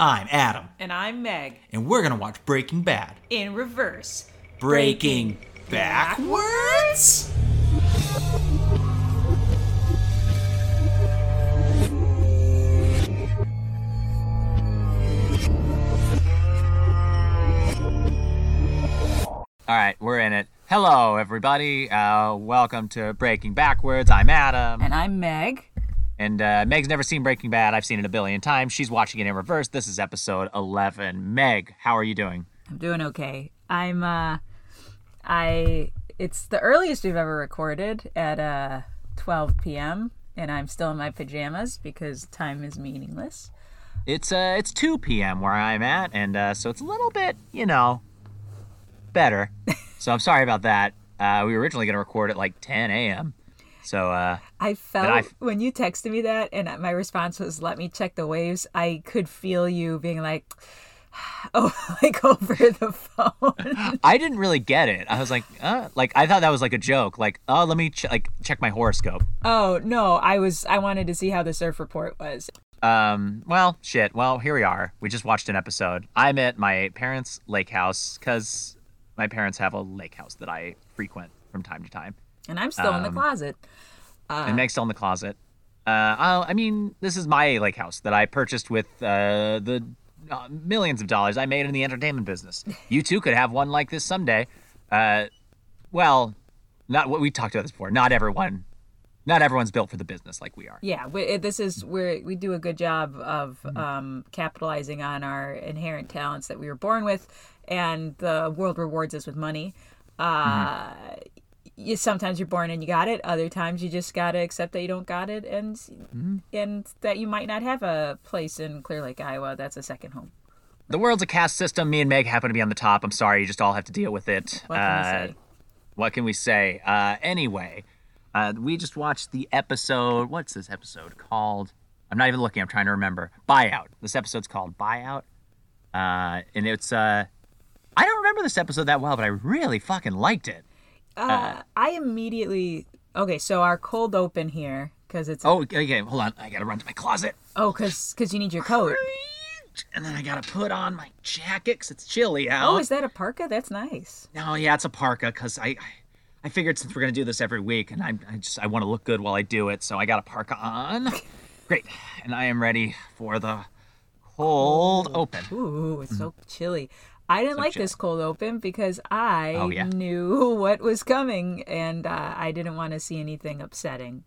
I'm Adam, And I'm Meg. and we're gonna watch Breaking Bad. In reverse. Breaking backwards? All right, we're in it. Hello, everybody. Uh, welcome to Breaking Backwards. I'm Adam, And I'm Meg. And uh, Meg's never seen Breaking Bad. I've seen it a billion times. She's watching it in reverse. This is episode 11. Meg, how are you doing? I'm doing okay. I'm uh I it's the earliest we've ever recorded at uh 12 p.m. and I'm still in my pajamas because time is meaningless. It's uh, it's 2 p.m. where I'm at, and uh, so it's a little bit, you know, better. so I'm sorry about that. Uh, we were originally going to record at like 10 a.m. So uh, I felt I- when you texted me that and my response was let me check the waves. I could feel you being like oh like over the phone. I didn't really get it. I was like, uh, like I thought that was like a joke. Like, oh, let me ch- like check my horoscope. oh, no, I was I wanted to see how the surf report was. Um, well, shit. Well, here we are. We just watched an episode. I'm at my parents' lake house because my parents have a lake house that I frequent from time to time. And I'm still in the Um, closet. and Meg's still in the closet. Uh, I'll, I mean, this is my lake house that I purchased with uh, the uh, millions of dollars I made in the entertainment business. You too could have one like this someday. Uh, well, not what we talked about this before. Not everyone, not everyone's built for the business like we are. Yeah, we, this is where we do a good job of Mm-hmm. um, capitalizing on our inherent talents that we were born with, and the world rewards us with money. Uh, Mm-hmm. You, sometimes you're born and you got it. Other times you just gotta accept that you don't got it, and Mm-hmm. and that you might not have a place in Clear Lake, Iowa. That's a second home. The world's a caste system. Me and Meg happen to be on the top. I'm sorry. You just all have to deal with it. What can we Uh, say? What can we say? Uh, anyway, uh, we just watched the episode. What's this episode called? I'm not even looking. I'm trying to remember. Buyout. This episode's called Buyout. Uh, and it's. Uh, I don't remember this episode that well, but I really fucking liked it. Uh, I immediately okay. So our cold open here because it's Oh, okay. Hold on. I gotta run to my closet. oh because because you need your coat. And then I gotta put on my jacket because it's chilly out. Oh, is that a parka? That's nice. No, yeah, it's a parka because I, I figured since we're gonna do this every week, and I, I just I want to look good while I do it, so I got a parka on. Great, and I am ready for the cold open. Ooh, it's so chilly. I didn't like chilly. this cold open because I Oh, yeah. knew what was coming and uh, I didn't want to see anything upsetting.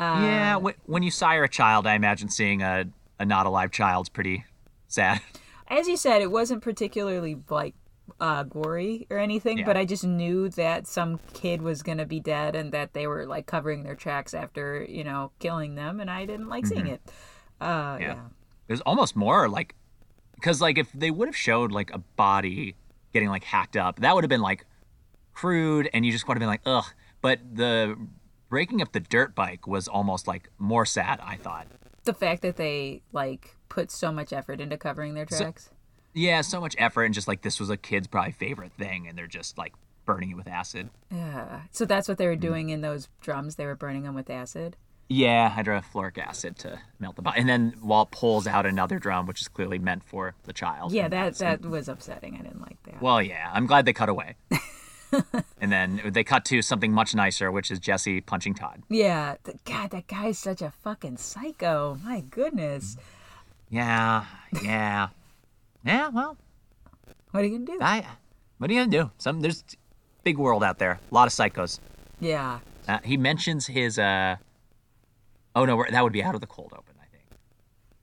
yeah, when you sire a child, I imagine seeing a a not alive child's pretty sad. As you said, it wasn't particularly like uh, gory or anything, Yeah. but I just knew that some kid was going to be dead and that they were like covering their tracks after, you know, killing them, and I didn't like seeing it. Uh, yeah. It was almost more like because like if they would have showed like a body getting like hacked up, that would have been like crude, and you just would have been like ugh. But the breaking up the dirt bike was almost like more sad. I thought. The fact that they like put so much effort into covering their tracks. Yeah, so much effort, and just like this was a kid's probably favorite thing, and they're just like burning it with acid. Yeah. So that's what they were mm. doing in those drums. They were burning them with acid. Yeah, hydrofluoric acid to melt the body, and then Walt pulls out another drum, which is clearly meant for the child. Yeah, that that was upsetting. I didn't like that. Well, yeah, I'm glad they cut away. and then they cut to something much nicer, which is Jesse punching Todd. yeah, God, that guy is such a fucking psycho. My goodness, Yeah, yeah, yeah. Well, what are you gonna do? I. What are you gonna do? Some there's big world out there, a lot of psychos. Yeah, Uh, he mentions his. uh Oh no, that would be out of the cold open, I think.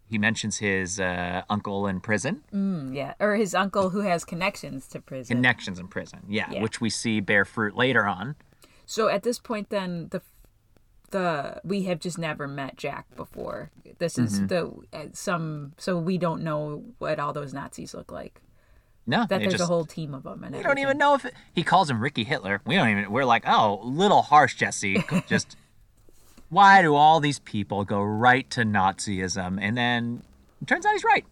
He mentions his uh, uncle in prison, mm, yeah, or his uncle who has connections to prison. connections in prison. Yeah, Yeah. which we see bear fruit later on. so at this point, then the the we have just never met Jack before. This is Mm-hmm. the uh, some so we don't know what all those Nazis look like. No, That there's just, a whole team of them, and We don't even know if it, he calls him Ricky Hitler. We don't even. We're like, oh, little harsh, Jesse. Just why do all these people go right to Nazism? And then it turns out he's right.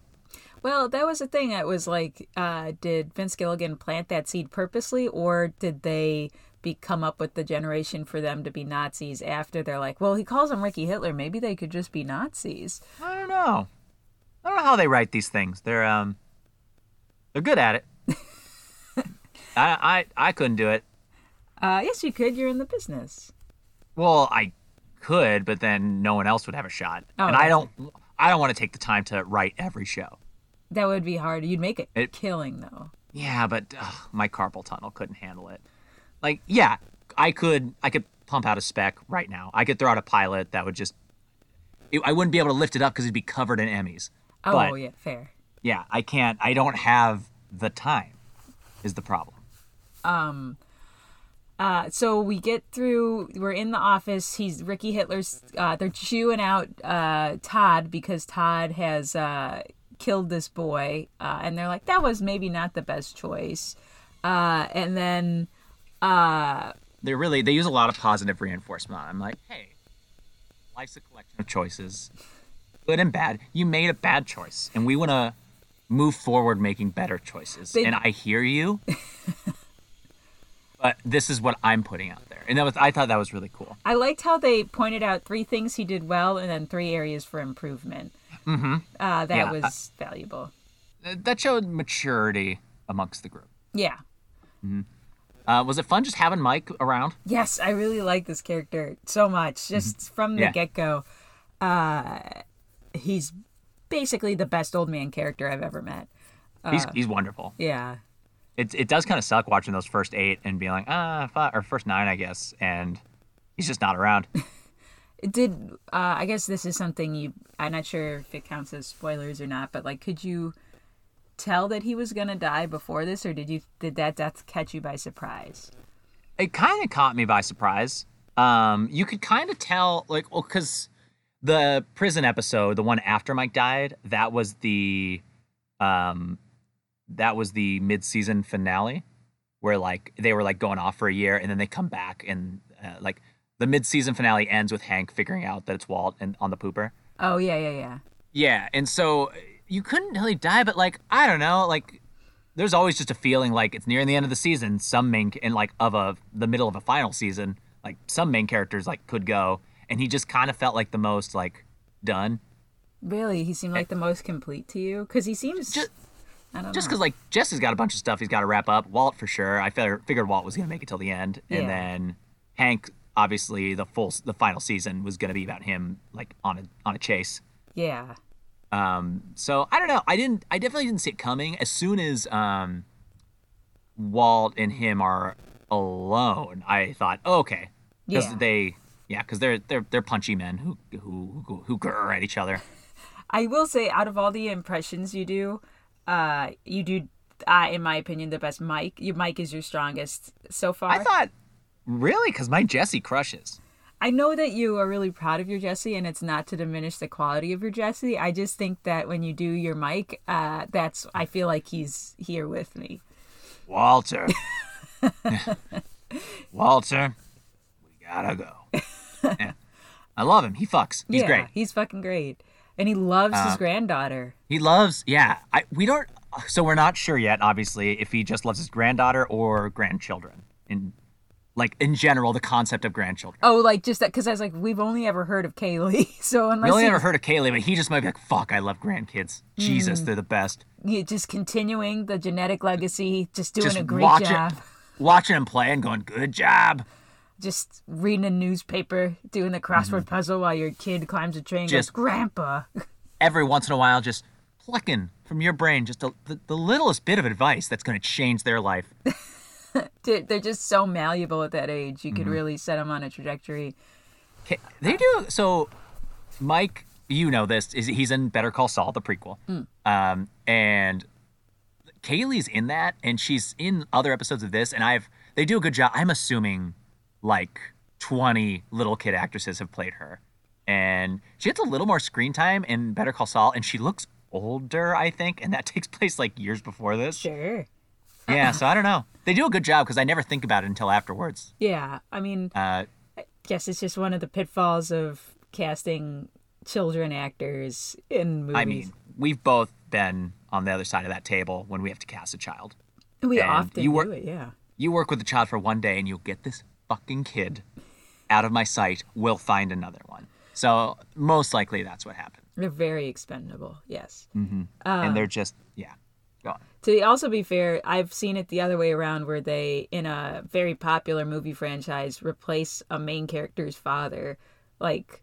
Well, that was the thing. It was like, uh, did Vince Gilligan plant that seed purposely, or did they be come up with the generation for them to be Nazis after they're like, well, he calls them Ricky Hitler. Maybe they could just be Nazis. I don't know. I don't know how they write these things. They're um, they're good at it. I I I couldn't do it. Uh, yes, you could. You're in the business. Well, I could, but then no one else would have a shot, Oh, and I don't. I don't want to take the time to write every show. That would be hard. You'd make a It- killing though. Yeah, but ugh, my carpal tunnel couldn't handle it. Like, yeah, I could. I could pump out a spec right now. I could throw out a pilot that would just. It, I wouldn't be able to lift it up because it'd be covered in Emmys. Oh But- yeah, fair. Yeah, I can't. I don't have the time. Is the problem? Um, Uh, so we get through. We're in the office. He's Ricky Hitler's. Uh, they're chewing out uh, Todd because Todd has uh, killed this boy, uh, and they're like, that was maybe not the best choice. Uh, and then uh, They really they use a lot of positive reinforcement. I'm like, hey, life's a collection of choices, good and bad. You made a bad choice, and we want to move forward making better choices. They- and I hear you, but this is what I'm putting out there, and that was I thought that was really cool. I liked how they pointed out three things he did well, and then three areas for improvement. Mm-hmm. Uh, that Yeah, was valuable. Uh, That showed maturity amongst the group. Yeah. Uh, was it fun just having Mike around? Yes, I really like this character so much. Just from the Yeah. get go, uh, he's basically the best old man character I've ever met. he's he's wonderful. Yeah. It it does kind of suck watching those first eight and being like ah five, or first nine I guess, and he's just not around. It did. Uh, I guess this is something you. I'm not sure if it counts as spoilers or not, but like, could you tell that he was gonna die before this, or did you did that death catch you by surprise? it kind of caught me by surprise. Um, you could kind of tell, like, well, because the prison episode, the one after Mike died, that was the, um, that was the mid-season finale, where like they were like going off for a year and then they come back and uh, like the mid-season finale ends with Hank figuring out that it's Walt and on the pooper. Oh yeah, yeah, yeah. Yeah, and so you couldn't really die, but like I don't know, like there's always just a feeling like it's nearing the end of the season. Some main and like of a the middle of a final season, like some main characters like could go, and he just kind of felt like the most like done. Really, he seemed like the most complete to you because he seems. Just- Just because like Jesse's got a bunch of stuff he's got to wrap up. Walt for sure. I figured, figured Walt was gonna make it till the end, and then Hank obviously the full the final season was gonna be about him like on a on a chase. Yeah. Um, so I don't know. I didn't. I definitely didn't see it coming. As soon as um, Walt and him are alone, I thought, oh, okay, because Yeah. they, yeah, because they're they're they're punchy men who who who, who grr at each other. I will say, out of all the impressions you do, uh, you do, uh, in my opinion, the best. Mike, your Mike is your strongest so far. I thought, really, because my Jesse crushes. I know that you are really proud of your Jesse, and it's not to diminish the quality of your Jesse. I just think that when you do your Mike, uh, that's I feel like he's here with me. Walter, Walter, we gotta go. Yeah. I love him. He fucks. He's yeah, great. He's fucking great, and he loves Uh, his granddaughter. He loves, yeah. I we don't. So we're not sure yet, obviously, if he just loves his granddaughter or grandchildren. In like in general, the concept of grandchildren. Oh, like just that because I was like, we've only ever heard of Kaylee, so unless we only ever heard of Kaylee, but he just might be like, "Fuck, I love grandkids. Jesus, Hmm. they're the best." he- just continuing the genetic legacy, just doing Just a great watch job. it, watching him play and going, "Good job." Just reading a newspaper, doing the crossword puzzle while your kid climbs a train. Mm-hmm. Just- goes, Grandpa. Every once in a while, just plucking from your brain just a, the, the littlest bit of advice that's going to change their life. Dude, They're just so malleable at that age. You could Mm-hmm. really set them on a trajectory. They do so. Mike, you know this is he's in Better Call Saul, the prequel, um, and Kaylee's in that, and she's in other episodes of this, and I've they do a good job. I'm assuming like 20 little kid actresses have played her, and she gets a little more screen time in Better Call Saul, and she looks older, I think, and that takes place like years before this. Sure. Yeah, so I don't know. They do a good job because I never think about it until afterwards. Yeah. I mean, Uh, guess it's just one of the pitfalls of casting children actors in movies. I mean, we've both been on the other side of that table when we have to cast a child. we and often you do were- it, yeah. You work with the child for one day and you'll get this fucking kid out of my sight. We'll find another one. So most likely that's what happened. They're very expendable. Yes. and Uh. they're just yeah. Go on. To also be fair, I've seen it the other way around where they, in a very popular movie franchise, replace a main character's father, like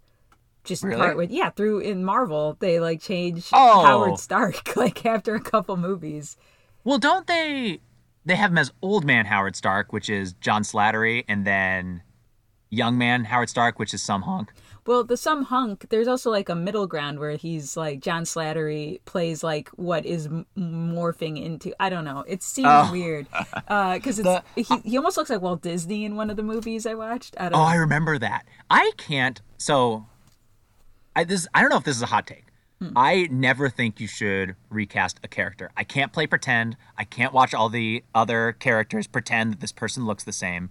just Really? part with yeah. Through in Marvel, they like change Oh. Howard Stark like after a couple movies. Well, don't they? They have him as old man Howard Stark, which is John Slattery, and then young man Howard Stark, which is some hunk. Well, the some hunk. There's also like a middle ground where he's like John Slattery plays like what is m- morphing into. I don't know. It seems Oh. weird uh, because it's he, uh, he almost looks like Walt Disney in one of the movies I watched. I don't Oh, know. I remember that. I can't. So, I this I don't know if this is a hot take. I never think you should recast a character. I can't play pretend. I can't watch all the other characters pretend that this person looks the same.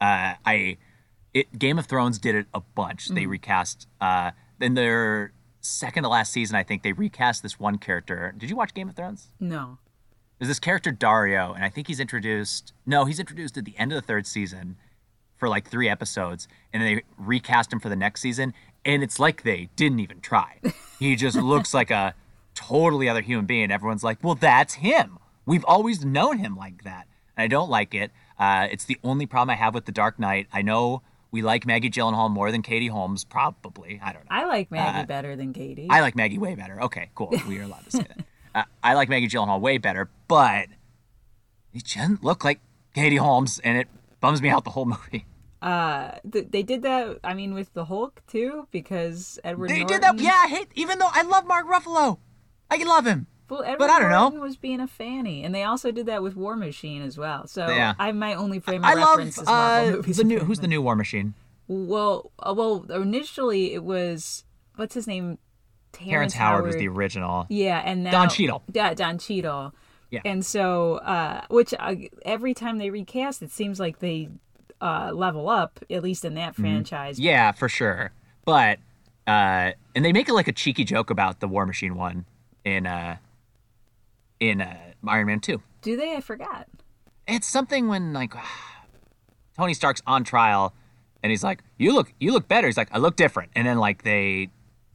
Uh, I, it Game of Thrones did it a bunch. They recast. Uh, in their second to last season, I think they recast this one character. Did you watch Game of Thrones? no. There's this character Daario, and I think he's introduced. No, he's introduced at the end of the third season for like three episodes, and then they recast him for the next season, and it's like they didn't even try. He just looks like a totally other human being. Everyone's like, "Well, that's him. We've always known him like that." And I don't like it. Uh, it's the only problem I have with The Dark Knight. I know we like Maggie Gyllenhaal more than Katie Holmes, probably. I don't know. I like Maggie better than Katie. I like Maggie way better. Okay, cool. We are allowed to say that. Uh, I like Maggie Gyllenhaal way better, but he doesn't look like Katie Holmes, and it bums me out the whole movie. Uh, th- they did that. I mean, with the Hulk too, because Edward. They Norton, did that. Yeah, I hate. Even though I love Mark Ruffalo, I can love him. Well, Edward but I don't know. Was being a fanny, and they also did that with War Machine as well. So Yeah. I my only frame of I love reference is Marvel uh, movies. the new. Who's the new War Machine? Well, uh, well, initially it was what's his name, Terrence Howard was the original. Yeah, and now Don Cheadle. Yeah, Don Cheadle. Yeah. And so, uh, which uh, every time they recast, it seems like they uh, level up, at least in that franchise. Mm-hmm. Yeah, for sure. But uh, and they make it like a cheeky joke about the War Machine one in uh, in uh, Iron Man Two. Do they? I forgot. it's something when like Tony Stark's on trial and he's like, "You look, you look better." He's like, "I look different," and then like they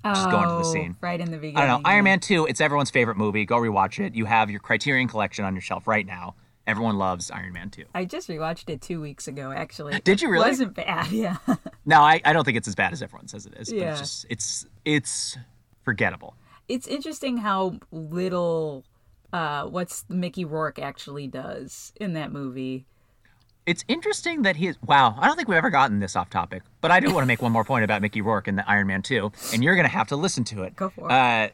just go into the Oh, scene. right in the beginning. I don't know. Iron Man Two, it's everyone's favorite movie. Go rewatch it. You have your Criterion collection on your shelf right now. Everyone loves Iron Man Two. I just rewatched it two weeks ago. Actually, Did you really? It wasn't bad. Yeah. No, I, I don't think it's as bad as everyone says it is. But Yeah. it's just it's it's forgettable. it's interesting how little uh, what's Mickey Rourke actually does in that movie. It's interesting that he is. Wow, I don't think we've ever gotten this off topic, but I do want to make one more point about Mickey Rourke in the Iron Man 2, and you're going to have to listen to it. Go for it. Uh,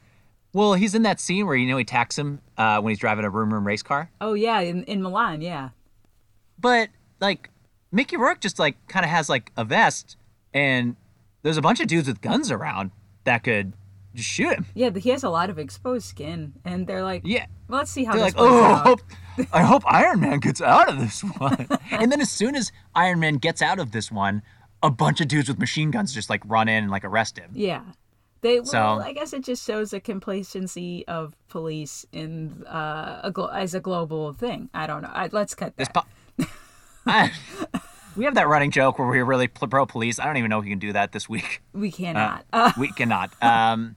well, he's in that scene where, you know, he attacks him uh, when he's driving a room room race car. Oh yeah, in, in Milan, yeah. But, like, Mickey Rourke just, like, kind of has, like, a vest, and there's a bunch of dudes with guns around that could just shoot him. Yeah, but he has a lot of exposed skin, and they're like, Yeah. well, let's see how They're this like, oh, I out." hope, I hope Iron Man gets out of this one. and then as soon as Iron Man gets out of this one, a bunch of dudes with machine guns just like run in and like arrest him. Yeah. They well, So- I guess it just shows the complacency of police in uh, a glo- as a global thing. I don't know. I, let's cut that. Po- I- we have that running joke where we're really pro police. I don't even know if we can do that this week. we cannot. Uh, We cannot. Um,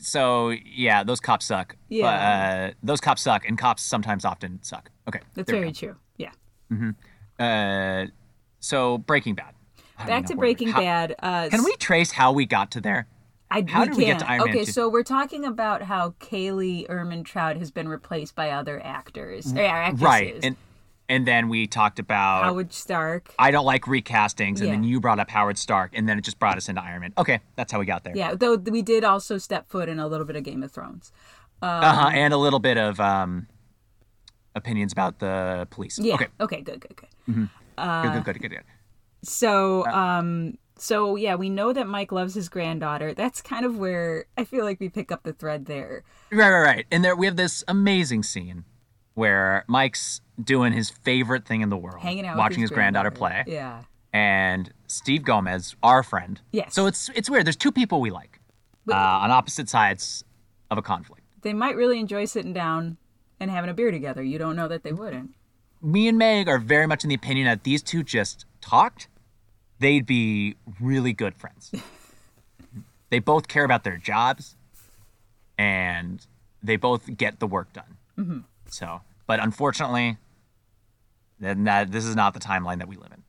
so yeah, those cops suck. Yeah. Uh, those cops suck, and cops sometimes often suck. Okay. that's very true. Yeah. go. Uh, so Breaking Bad. Back to where- Breaking how- Bad. Uh, Can we trace how we got to there? I, how did we get to Iron Man Okay, so we're talking about how Kaylee Ehrmantraut has been replaced by other actors, or actresses. Right. And and then we talked about Howard Stark. I don't like recastings, and then you brought up Howard Stark, and then it just brought us into Iron Man. Okay, that's how we got there. Yeah, though we did also step foot in a little bit of Game of Thrones. Uh huh. And a little bit of um, opinions about the police. Yeah. Okay. Okay. Good. Good. Good. good, good, good, good, good. So, Uh, um, so yeah, we know that Mike loves his granddaughter. That's kind of where I feel like we pick up the thread there. Right, right, right. And there we have this amazing scene where Mike's doing his favorite thing in the world, Hanging out, watching his, granddaughter play, Yeah. and Steve Gomez, our friend. Yes. So it's it's weird. There's two people we like uh, on opposite sides of a conflict. They might really enjoy sitting down and having a beer together. You don't know that they wouldn't. me and Meg are very much in the opinion that these two just talked, they'd be really good friends. they both care about their jobs. and they both get the work done. Mm-hmm. So, but unfortunately, then that this is not the timeline that we live in.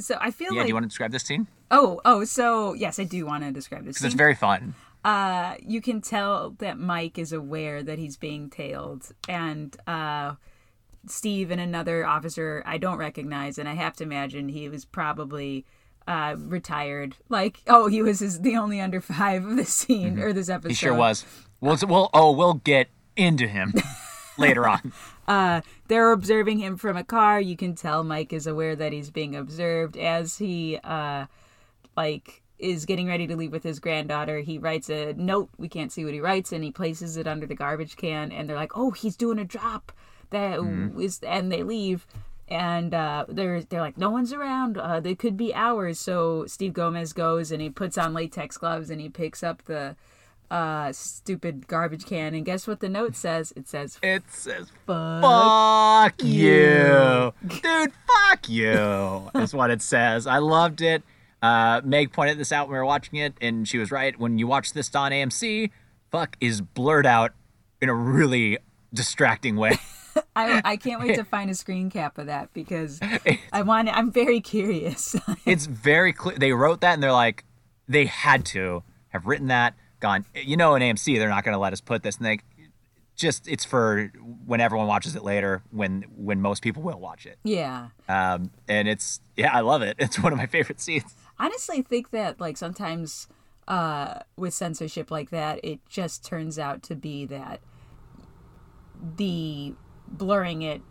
So I feel Yeah, like do you want to describe this scene? oh oh so yes I do want to describe this. Scene. Because it's very fun. uh, you can tell that Mike is aware that he's being tailed, and uh, Steve and another officer I don't recognize, and I have to imagine he was probably uh, retired. Like, oh, he was his, the only under five of this scene or this episode. Mm-hmm. He sure was. We'll, we'll oh we'll get into him later on. They're observing him from a car. You can tell Mike is aware that he's being observed as he, uh, like, is getting ready to leave with his granddaughter. He writes a note. We can't see what he writes, and he places it under the garbage can. And they're like, "Oh, he's doing a drop." That is, and they leave. And uh, they're they're like, no one's around. Uh, they could be hours. So Steve Gomez goes and he puts on latex gloves and he picks up the uh, stupid garbage can. And guess what the note says? It says, It says "Fuck." fuck you. Dude, fuck you is what it says. I loved it. Uh, Meg pointed this out when we were watching it, and she was right. When you watch this on AMC, fuck is blurred out in a really distracting way. I, I can't wait to find a screen cap of that because I want. I'm very curious. it's very clear. They wrote that, and they're like, they had to have written that, gone, you know, in AMC, they're not going to let us put this. And they just, it's for when everyone watches it later, when when most people will watch it. yeah, Um, and it's, yeah, I love it. It's one of my favorite scenes. honestly, think that like sometimes uh, with censorship like that, it just turns out to be that the blurring it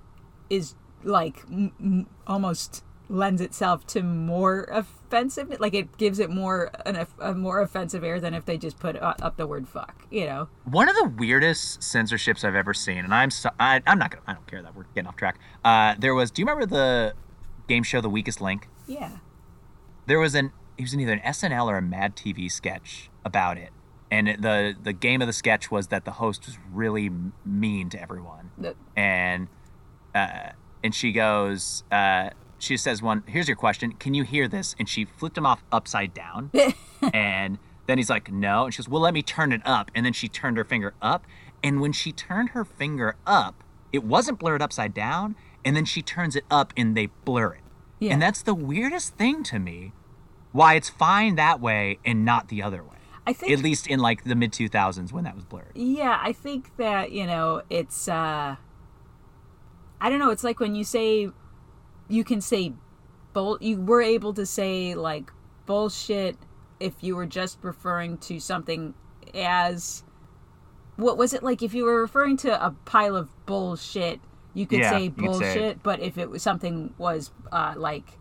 is like m- m- almost lends itself to more offensive like it gives it more an, a more offensive air than if they just put uh, up the word fuck you know One of the weirdest censorships I've ever seen, and I'm so, I, I'm not gonna, I don't care that we're getting off track. Uh, there was, do you remember the game show The Weakest Link? yeah there was an it was in either an SNL or a Mad TV sketch about it, and the the game of the sketch was that the host was really mean to everyone, and uh, and she goes, uh, she says one, here's your question, can you hear this? And she flipped him off upside down, and then he's like, no, and she goes, well, let me turn it up, and then she turned her finger up, and when she turned her finger up, it wasn't blurred upside down, and then she turns it up, and they blur it. Yeah. And that's the weirdest thing to me. Why it's fine that way and not the other way. I think At least in like the mid 2000s when that was blurred. Yeah, I think that, you know, it's uh I don't know, it's like when you say you can say bull you were able to say like bullshit if you were just referring to something as what was it like if you were referring to a pile of bullshit you could Yeah, say you could say- bullshit but if it was something was uh like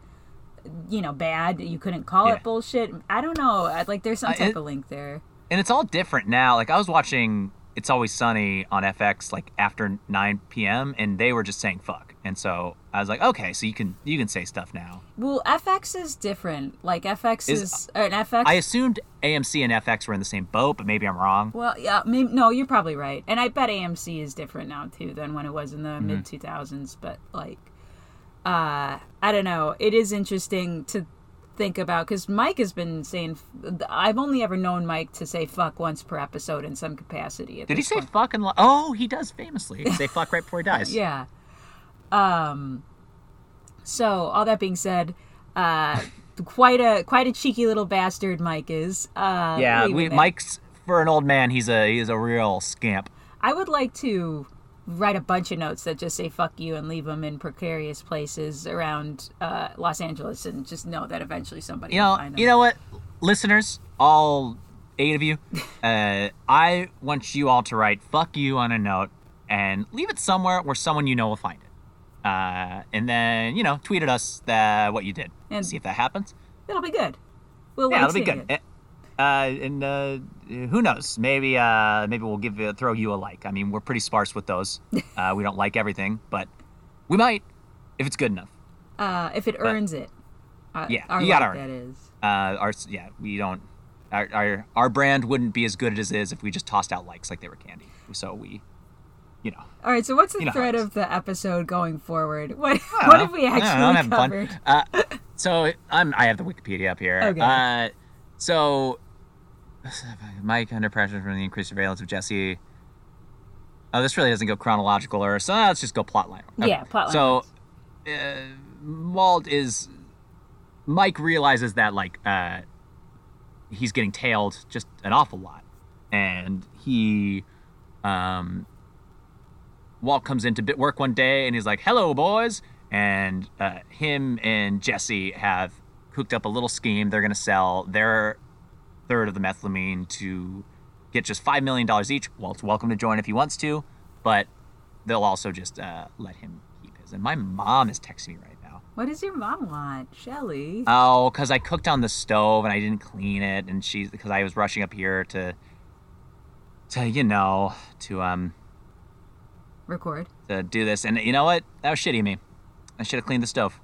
you know bad you couldn't call Yeah. it bullshit i don't know like there's some Uh, type it- of link there And it's all different now. Like I was watching It's Always Sunny on FX like after 9 p.m. and they were just saying fuck. And so I was like, okay, so you can you can say stuff now. Well, FX is different. Like FX is, Is- an FX. I assumed AMC and FX were in the same boat, but maybe I'm wrong. well, yeah, maybe, no, you're probably right. And I bet AMC is different now too than when it was in the Mm-hmm. mid 2000s. But like, uh, I don't know. It is interesting to think about because Mike has been saying. I've only ever known Mike to say "fuck" once per episode in some capacity. Did he say point. fuck and Oh, he does famously say fuck right before he dies. Yeah. Um. So all that being said, uh, quite a quite a cheeky little bastard Mike is. Uh, Yeah, we. Mike's for an old man, he's a he's a real scamp. I would like to write a bunch of notes that just say "fuck you" and leave them in precarious places around uh, Los Angeles, and just know that eventually somebody You will know, find them. you know what, listeners, all eight of you, uh, I want you all to write "fuck you" on a note and leave it somewhere where someone you know will find it, uh, and then you know, tweet at us that what you did And- see if that happens. It'll be good. We'll Yeah, it'll be good. it. Uh, and uh, who knows? Maybe uh, maybe we'll give you, throw you a like. I mean, we're pretty sparse with those. Uh, we don't like everything, but we might if it's good enough. Uh, if it earns it. Uh, Yeah, our you gotta like that Uh, our yeah, we don't. Our, our our brand wouldn't be as good as it is if we just tossed out likes like they were candy. So we, you know, All right. So what's the You know thread of the episode going forward? What what don't have we know. Actually know, covered? Uh, so I'm I have the Wikipedia up here. Okay. Uh, so Mike under pressure from the increased surveillance of Jesse. Oh, this really doesn't go chronological or so. Let's just go plotline. Yeah, plotline So, uh, Walt is Mike realizes that like uh, he's getting tailed just an awful lot, and he um, Walt comes into bit work one day and he's like, "Hello, boys," and uh, him and Jesse have cooked up a little scheme. They're gonna sell their third of the methylamine to get just five million dollars each. Walt's welcome to join if he wants to, but they'll also just uh, let him keep his. And my mom is texting me right now. What does your mom want, Shelly? Oh, because I cooked on the stove and I didn't clean it, and she's because I was rushing up here to, to you know, to um Record. to do this. And you know what? That was shitty of me. I should have cleaned the stove.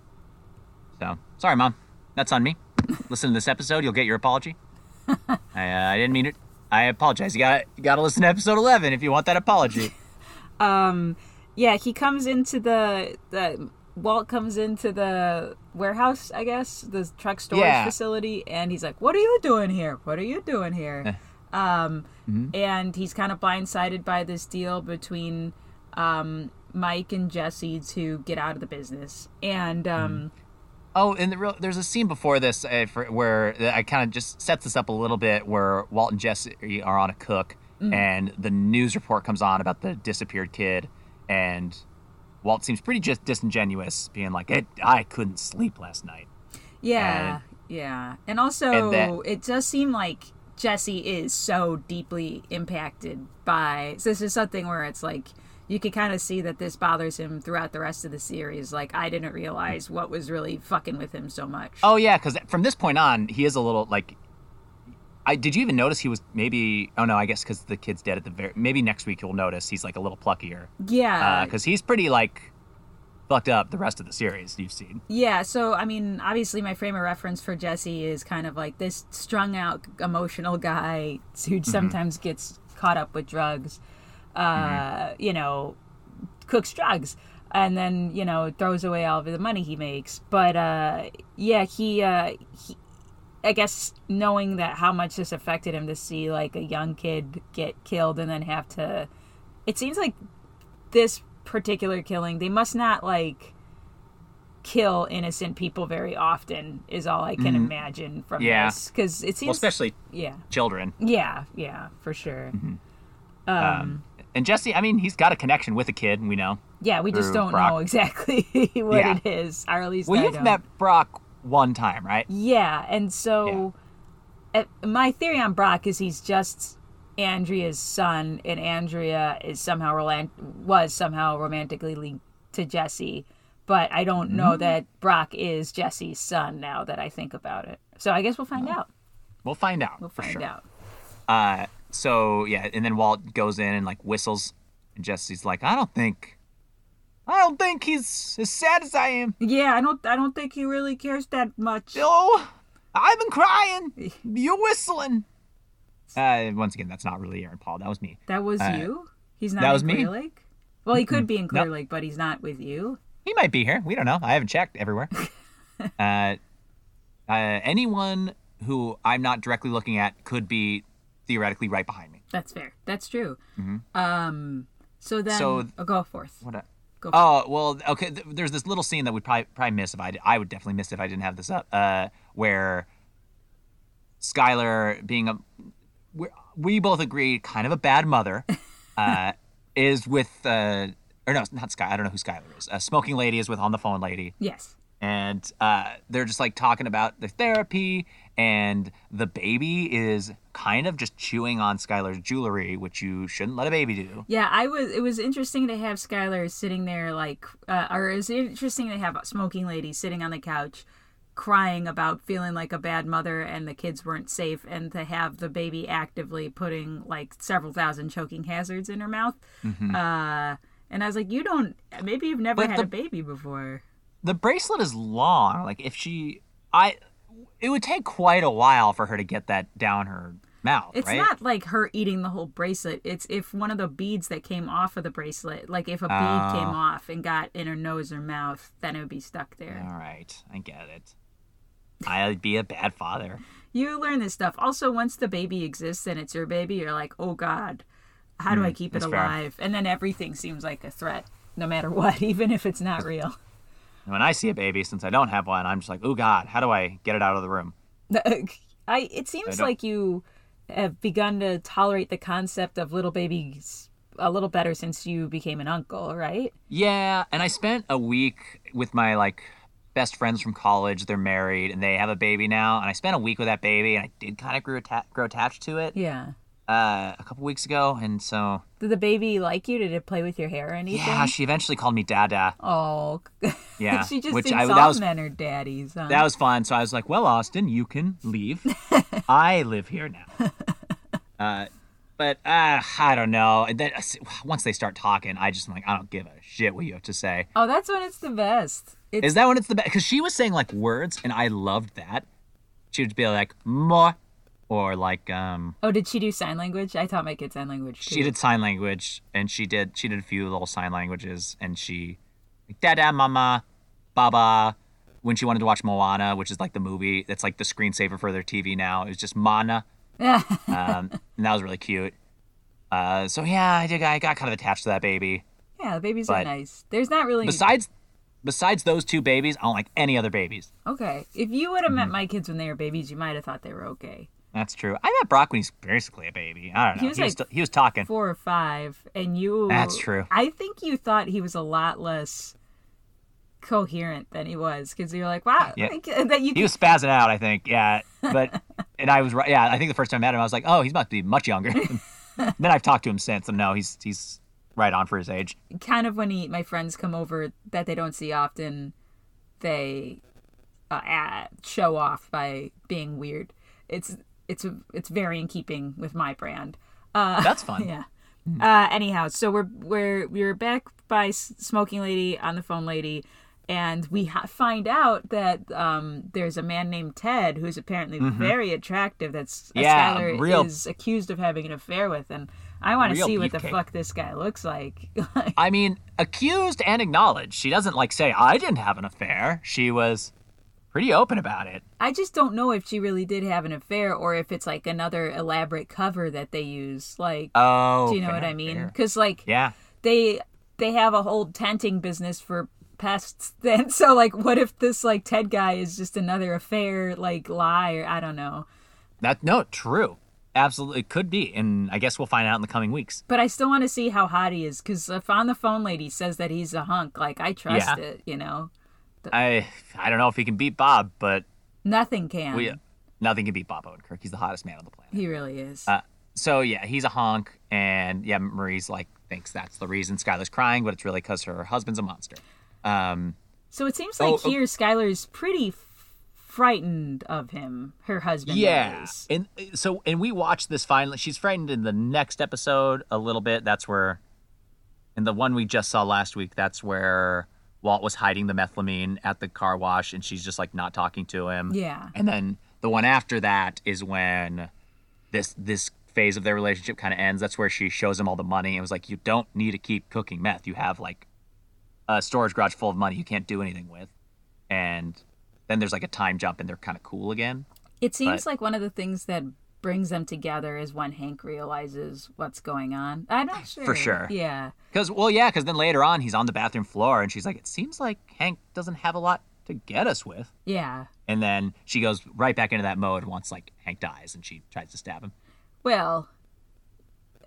So sorry, mom. That's on me. listen to this episode. You'll get your apology. I, uh, I didn't mean it. I apologize. You got you got to listen to episode eleven if you want that apology. Um, yeah, he comes into the the Walt comes into the warehouse, I guess, the truck storage Yeah. facility, and he's like, "What are you doing here? What are you doing here?" um, and he's kind of blindsided by this deal between um, Mike and Jesse to get out of the business, and um, Oh, and the real, there's a scene before this uh, for, where I kind of just sets this up a little bit, where Walt and Jesse are on a cook, and the news report comes on about the disappeared kid, and Walt seems pretty just disingenuous, being like, "It, I couldn't sleep last night." Yeah, yeah. And also, And that- it does seem like Jesse is so deeply impacted by. So this is something where it's like you can kind of see that this bothers him throughout the rest of the series. Like I didn't realize what was really fucking with him so much. Oh yeah, because from this point on, he is a little like. I did you even notice he was maybe? Oh no, I guess because the kid's dead at the very. Maybe next week you'll notice he's like a little pluckier yeah, uh, because he's pretty like fucked up the rest of the series you've seen. Yeah, so I mean, obviously, my frame of reference for Jesse is kind of like this strung out, emotional guy who mm-hmm. sometimes gets caught up with drugs, uh, you know, cooks drugs, and then you know throws away all of the money he makes. But uh, yeah, he, uh, he, I guess, knowing that how much this affected him to see like a young kid get killed and then have to, it seems like this particular killing, they must not like kill innocent people very often is all I can imagine from Mm-hmm. Yeah. this because it Well, seems especially yeah children. yeah yeah for sure Um, and Jesse, I mean, he's got a connection with a kid, we know. yeah we just don't Brock. know exactly what Yeah. it is or at least Well, I you've don't. met Brock one time, right? yeah and so uh, my theory on Brock is he's just Andrea's son and Andrea is somehow was somehow romantically linked to Jesse but I don't Mm-hmm. know that Brock is Jesse's son now that I think about it so I guess we'll find out We'll find out. we'll for find sure. out Uh, so yeah, and then Walt goes in and like whistles, and Jesse's like, "I don't think, I don't think he's as sad as I am. Yeah, I don't. I don't think he really cares that much. Oh, I've been crying. You're whistling." Uh, once again, that's not really Aaron Paul. That was me. That was Uh, you. He's not that in was me. Clear Lake. Well, he could be in Clear Nope. Lake, but he's not with you. He might be here. We don't know. I haven't checked everywhere. uh, uh, anyone who I'm not directly looking at could be theoretically right behind me. That's fair. That's true. Um. So then, So- oh, go forth. What? A, Go for oh well, okay. Th- there's this little scene that we'd probably probably miss if I did. I would definitely miss if I didn't have this up. Uh, where Skyler, being a, we, we both agree, kind of a bad mother, uh, is with uh, or no, not Sky. I don't know who Skyler is. A smoking lady is with on the phone lady. Yes. and uh, they're just like talking about the therapy and the baby is kind of just chewing on skyler's jewelry which you shouldn't let a baby do Yeah, I was. It was interesting to have Skyler sitting there, like, uh, or it was interesting to have a smoking lady sitting on the couch, crying about feeling like a bad mother and the kids weren't safe, and to have the baby actively putting like several thousand choking hazards in her mouth. Uh, and I was like, you don't. Maybe you've never But had the- a baby before. the bracelet is long like if she i it would take quite a while for her to get that down her mouth It's right not like her eating the whole bracelet. It's if one of the beads that came off of the bracelet, like if a bead came Oh. off and got in her nose or mouth, then it would be stuck there. all right i get it I'd be a bad father. You learn this stuff. Also, once the baby exists and it's your baby, you're like, oh God, how do I keep it Mm, that's fair. alive? And then everything seems like a threat, no matter what, even if it's not real. And when I see a baby, since I don't have one, I'm just like, oh God, how do I get it out of the room? I. It seems don't- like you have begun to tolerate the concept of little babies a little better since you became an uncle, right? Yeah, and I spent a week with my like best friends from college. They're married and they have a baby now, and I spent a week with that baby, and I did kind of grow, atta- grow attached to it Yeah. Uh, a couple weeks ago, and so Did the baby like you? Did it play with your hair or anything? yeah, she eventually called me Dada. Oh, Yeah, she just which I- all that was- men are daddies. Huh? That was fun. So I was like, "Well, Austin, you can leave. I live here now." Uh, but uh, I don't know. And then uh, once they start talking, I just am like, I don't give a shit what you have to say. oh, that's when it's the best. It's Is that when it's the best? Because she was saying like words, and I loved that. She would be like more, or like um, Oh, did she do sign language? I taught my kid sign language too. she did sign language, and she did she did a few little sign languages, and she like dada, mama, baba. When she wanted to watch Moana, which is like the movie that's like the screensaver for their TV now, it was just Mana. um, and that was really cute. Uh, so yeah, I did. I got kind of attached to that baby. Yeah, the babies are nice. There's not really Besides, besides those two babies, I don't like any other babies. okay. If you would have Mm-hmm. met my kids when they were babies, you might have thought they were okay. That's true. I met Brock when he's basically a baby. I don't know. He was like st- he was talking. Four or five, and you. That's true. I think you thought he was a lot less coherent than he was because you're like, wow, Yeah. like, that you. He was spazzing out, I think. Yeah, but and I was right. Yeah, I think the first time I met him, I was like, oh, he's about to be much younger. then I've talked to him since, and no, he's he's right on for his age. kind of when he, my friends come over that they don't see often, they uh, show off by being weird. It's it's it's very in keeping with my brand. Uh, That's fun. yeah. Uh, anyhow, so we're we're we're back by smoking lady on the phone lady, and we ha- find out that um, there's a man named Ted who's apparently very attractive. That's Mm-hmm. Yeah, Skyler real- is accused of having an affair with, and I want to see what the beefcake. fuck this guy looks like. I mean, accused and acknowledged. She doesn't like say I didn't have an affair. She was pretty open about it. I just don't know if she really did have an affair or if it's like another elaborate cover that they use. Like, Oh, do you know what I mean? Because like Yeah. they they have a whole tenting business for pests. Then so like, what if this like Ted guy is just another affair like lie or I don't know. That no, true. Absolutely, it could be, and I guess we'll find out in the coming weeks. But I still want to see how hot he is because if on the phone lady says that he's a hunk, like I trust Yeah. it. You know, I I don't know if he can beat Bob, but nothing can. we nothing can beat Bob Odenkirk. He's the hottest man on the planet. He really is. Uh, so yeah, he's a honk, and yeah, Marie's like thinks that's the reason Skyler's crying, but it's really because her husband's a monster. Um, so it seems like oh, oh. here Skyler's pretty f- frightened of him. Her husband. yeah, is. and so and we watched this finally. She's frightened in the next episode a little bit. That's where, in the one we just saw last week, that's where Walt was hiding the methylamine at the car wash, and she's just like not talking to him. Yeah. And then the one after that is when this this phase of their relationship kind of ends. That's where she shows him all the money and was like, "You don't need to keep cooking meth. You have like a storage garage full of money you can't do anything with." And then there's like a time jump and they're kind of cool again. It seems But- like one of the things that brings them together is when Hank realizes what's going on. I'm not sure. For sure. Yeah. Cuz well, yeah, cuz then later on he's on the bathroom floor and she's like, "It seems like Hank doesn't have a lot to get us with." Yeah. And then she goes right back into that mode once like Hank dies and she tries to stab him. Well,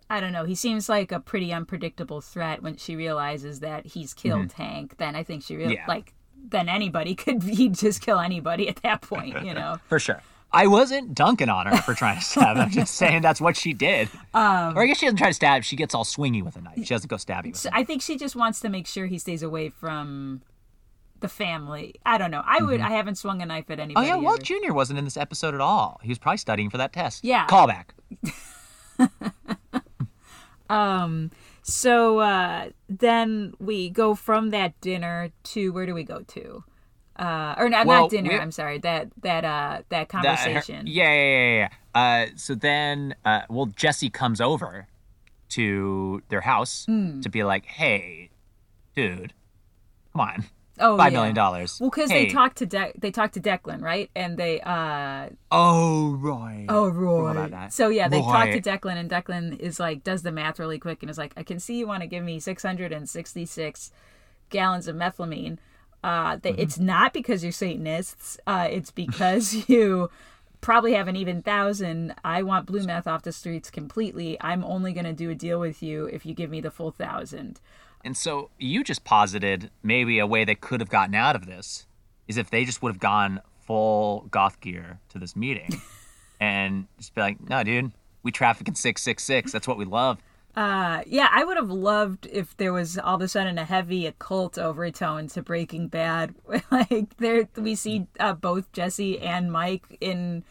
I don't know. He seems like a pretty unpredictable threat when she realizes that he's mm-hmm. killed Hank. Then I think she really Yeah. like then anybody could he'd just kill anybody at that point, you know. For sure. I wasn't dunking on her for trying to stab. I'm just saying that's what she did. Um, or I guess she doesn't try to stab. She gets all swingy with a knife. She doesn't go stabbing with So. I think she just wants to make sure he stays away from the family. I don't know. I would. I haven't swung a knife at anybody. Oh yeah, Walt. Jr. wasn't in this episode at all. He was probably studying for that test. Yeah. Callback. Um. So uh, then we go from that dinner to where do we go to? Uh, or not, Well, not dinner. I'm sorry. That that uh that her- conversation. yeah, yeah, yeah, yeah. Uh, so then, uh, well, Jesse comes over to their house Hmm. to be like, "Hey, dude, come on." Oh, five yeah. million dollars. Well, because hey, they talked to De- they talked to Declan, right? And they uh Oh right. oh Forgot Roy. about that. So yeah, they talked to Declan, and Declan is like does the math really quick and is like, I can see you want to give me six hundred and sixty six gallons of methylamine. Uh, they, Mm-hmm. it's not because you're Satanists. Uh, it's because you probably have an even thousand. I want blue meth off the streets completely. I'm only gonna do a deal with you if you give me the full thousand. And so you just posited maybe a way they could have gotten out of this is if they just would have gone full goth gear to this meeting and just be like, no, dude, we traffic in 666. That's what we love. Uh, yeah, I would have loved if there was all of a sudden a heavy occult overtone to Breaking Bad. like there, we see uh, both Jesse and Mike in,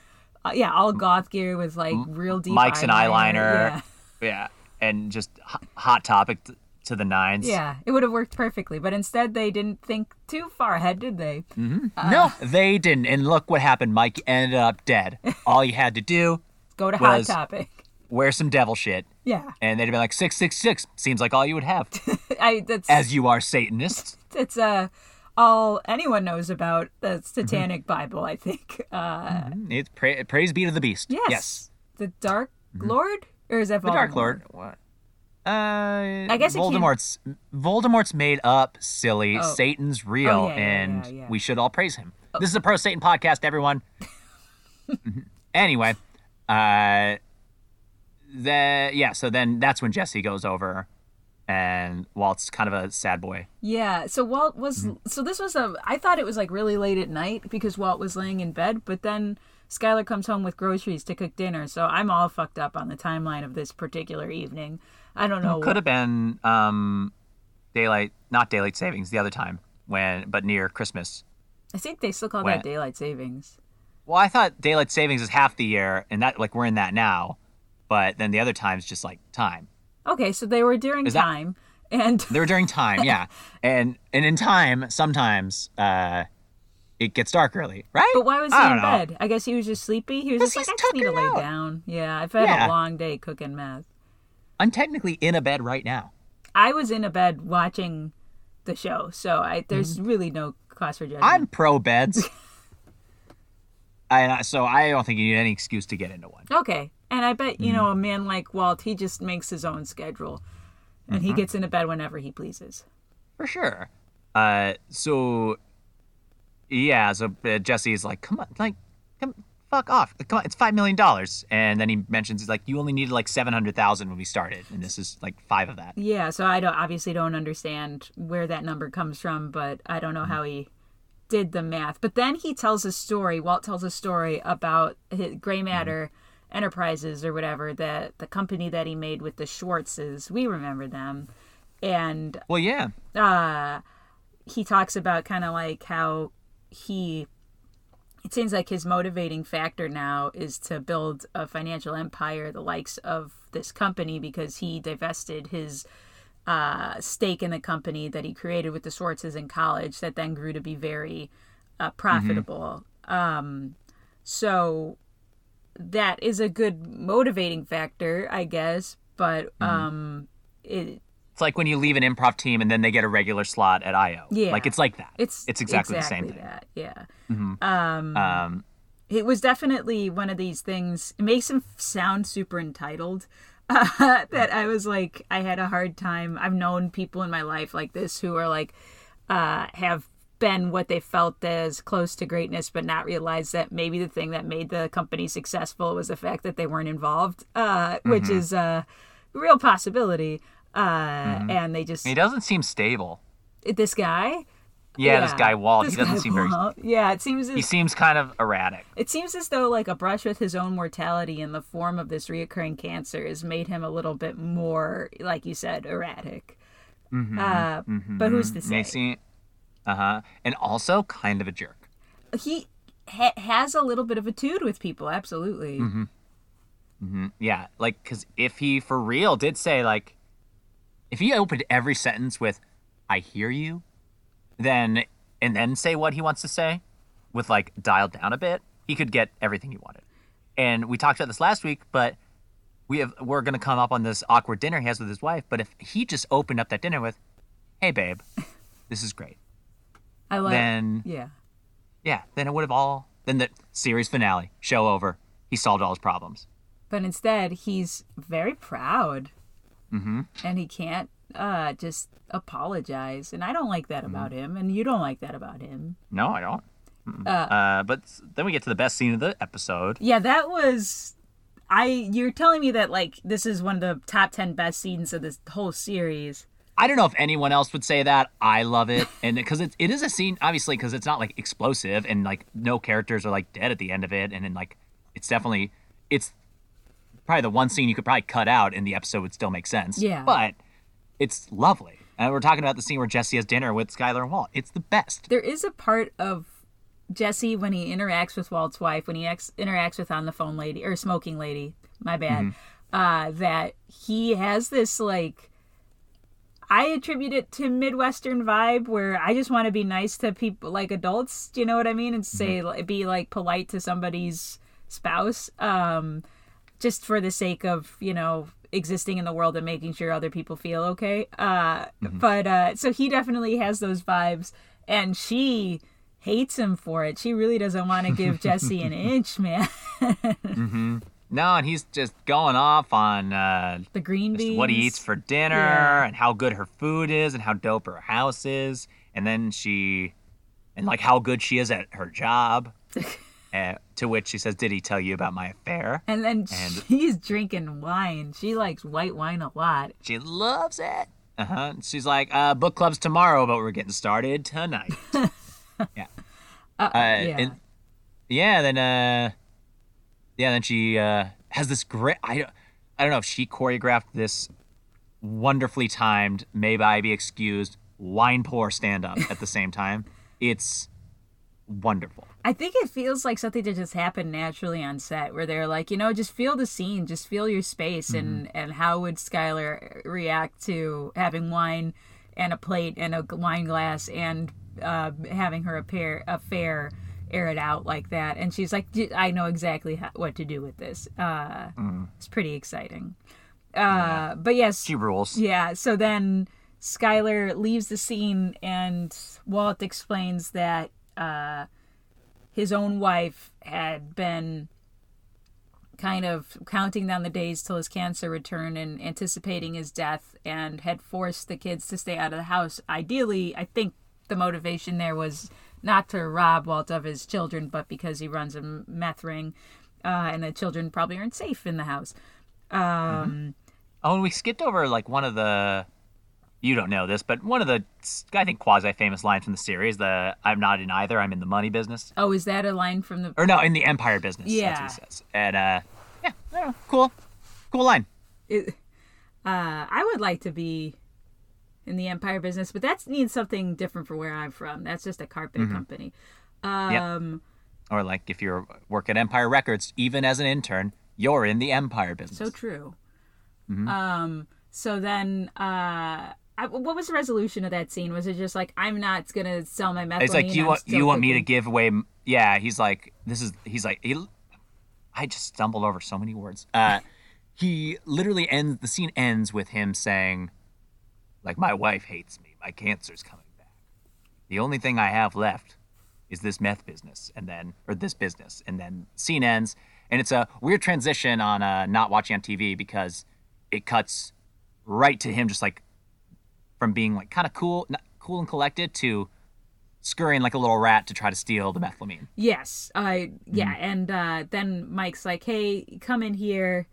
uh, yeah, all goth gear with like real deep Mike's an eyeliner. Yeah, Yeah. And just hot, hot topic t- to the nines. yeah, it would have worked perfectly. But instead, they didn't think too far ahead, did they? no, they didn't. And look what happened. Mike ended up dead. All you had to do, was Go to Hot Topic. wear some devil shit. Yeah, And they'd been like, 666 seems like all you would have, I that's as you are Satanists. it's uh all anyone knows about the Satanic Bible. I think. Uh, It's pra- praise be to the beast. yes, Yes. the Dark Lord, or is that Voldemort? The Dark Lord. What? Uh, I guess it Voldemort's Voldemort's made up, silly. Oh. Satan's real, Oh, yeah, and yeah, yeah. we should all praise him. This is a pro Satan podcast, everyone. anyway, uh, the yeah. So then that's when Jesse goes over, and Walt's kind of a sad boy. Yeah. So Walt was. So this was a. I thought it was like really late at night because Walt was laying in bed, but then Skyler comes home with groceries to cook dinner. So I'm all fucked up on the timeline of this particular evening. I don't know. Could have been um, daylight, not daylight savings, the other time when, but near Christmas. I think they still call When- that daylight savings. Well, I thought daylight savings is half the year, and that like we're in that now, but then the other time's just like time. Okay, so they were during that- time, and They were during time, yeah, and and in time sometimes uh, it gets dark early, right? but why was he in know. bed? I guess he was just sleepy. He was just like, I just need to lay out. down. Yeah, I've had Yeah. a long day cooking meth. I'm technically in a bed right now. I was in a bed watching the show, so I there's really no cause for judgment. Mm-hmm. I'm pro beds. I, so I don't think you need any excuse to get into one. Okay. And I bet, you Mm-hmm. know, a man like Walt, he just makes his own schedule. And Mm-hmm. he gets into bed whenever he pleases. For sure. Uh, so yeah, so uh, Jesse's like, come on, like, come, fuck off, come on, it's five million dollars, and then he mentions he's like, you only needed like seven hundred thousand when we started, and this is like five of that. Yeah, so I don't obviously don't understand where that number comes from, but I don't know Mm-hmm. how he did the math. But then he tells a story, Walt tells a story about his Gray Matter Enterprises or whatever, that the company that he made with the Schwartzes. We remember them. And Well, yeah, uh, he talks about kind of like how he it seems like his motivating factor now is to build a financial empire the likes of this company because he divested his uh, stake in the company that he created with the Schwartzes in college that then grew to be very uh, profitable. Um, so that is a good motivating factor, I guess. But um, it, it's like when you leave an improv team and then they get a regular slot at IO. Yeah. like it's like that. it's it's exactly, the same thing. that. Yeah. Um, it was definitely one of these things. It makes him sound super entitled. Uh, that I was like, I had a hard time. I've known people in my life like this who are like, uh, have been what they felt as close to greatness, but not realize that maybe the thing that made the company successful was the fact that they weren't involved, uh, which is a real possibility. Uh, and they just he doesn't seem stable. this guy. Yeah, this guy Walt, This he doesn't seem very. Yeah, it seems. He seems kind of erratic. it seems as though like a brush with his own mortality in the form of this reoccurring cancer has made him a little bit more, like you said, erratic. Uh, But who's to say? They seem, uh huh, and also kind of a jerk. He ha- has a little bit of a tude with people. Absolutely. Mhm. Mhm. Yeah, like because if he for real did say like, if he opened every sentence with "I hear you," then and then say what he wants to say, with like dialed down a bit, he could get everything he wanted. And we talked about this last week, but we have we're gonna come up on this awkward dinner he has with his wife. But if he just opened up that dinner with, "Hey babe, this is great. I like. then yeah. yeah, then it would have all then the series finale, show over. He solved all his problems. But instead, he's very proud. Mm-hmm. And he can't uh, just apologize. And I don't like that about him. And you don't like that about him. No, I don't. Mm-mm. Uh, but then we get to the best scene of the episode. Yeah, that was. I you're telling me that like this is one of the top ten best scenes of this whole series. I don't know if anyone else would say that. I love it, and because it, it is a scene, obviously, because it's not like explosive, and like no characters are like dead at the end of it, and then like it's definitely it's probably the one scene you could probably cut out, and the episode would still make sense. Yeah. but it's lovely. And we're talking about the scene where Jesse has dinner with Skyler and Walt. It's the best. There is a part of Jesse when he interacts with Walt's wife, when he ex- interacts with on the phone lady or smoking lady, my bad, uh, that he has this like. I attribute it to Midwestern vibe where I just want to be nice to people like adults, you know what I mean, and say be like polite to somebody's spouse, um, just for the sake of you know existing in the world and making sure other people feel okay. Uh, But uh, so he definitely has those vibes, and she hates him for it. She really doesn't want to give Jesse an inch, man. No, and he's just going off on uh, the green beans. what he eats for dinner Yeah. and how good her food is and how dope her house is and then she and like how good she is at her job uh, to which she says did he tell you about my affair And then And- she's drinking wine. She likes white wine a lot. she loves it uh-huh she's like uh, book club's tomorrow but we're getting started tonight yeah uh, yeah. and yeah then uh yeah then she uh has this great i i don't know if she choreographed this wonderfully timed may i be excused wine pour stand up at the same time. It's wonderful. I think it feels like something that just happened naturally on set, where they're like, you know, just feel the scene, just feel your space, and and how would Skyler react to having wine and a plate and a wine glass and uh, having her affair affair air it out like that? And she's like, "D- I know exactly how, what to do with this. Uh, It's pretty exciting. Uh, But yes, she rules yeah, so then Skyler leaves the scene and Walt explains that uh, his own wife had been kind of counting down the days till his cancer return and anticipating his death and had forced the kids to stay out of the house. Ideally, I think the motivation there was not to rob Walt of his children, but because he runs a meth ring uh, and the children probably aren't safe in the house. Um, oh and we skipped over like one of the you don't know this but one of the i think quasi famous lines from the series the i'm not in either i'm in the money business Oh, is that a line from the? or no in the empire business Yeah. that's what he says and uh yeah I don't know, cool cool line It, uh, I would like to be in the Empire business, but that needs something different for where I'm from. That's just a carpet Mm-hmm. company. Um, Or like if you work at Empire Records, even as an intern, you're in the Empire business. so true. Mm-hmm. Um, so then, uh, I, what was the resolution of that scene? Was it just like I'm not gonna sell my methylamine? it's like you I'm want you want me to give away. Yeah, he's like this is he's like he, I just stumbled over so many words. Uh, he literally ends the scene ends with him saying, like my wife hates me, my cancer's coming back. The only thing I have left is this meth business, and then or this business, and then scene ends, and it's a weird transition on uh, not watching on TV because it cuts right to him just like from being like kind of cool, not cool and collected to scurrying like a little rat to try to steal the methylamine. Yes. Uh, yeah. Mm-hmm. And uh, then Mike's like, "Hey, come in here,"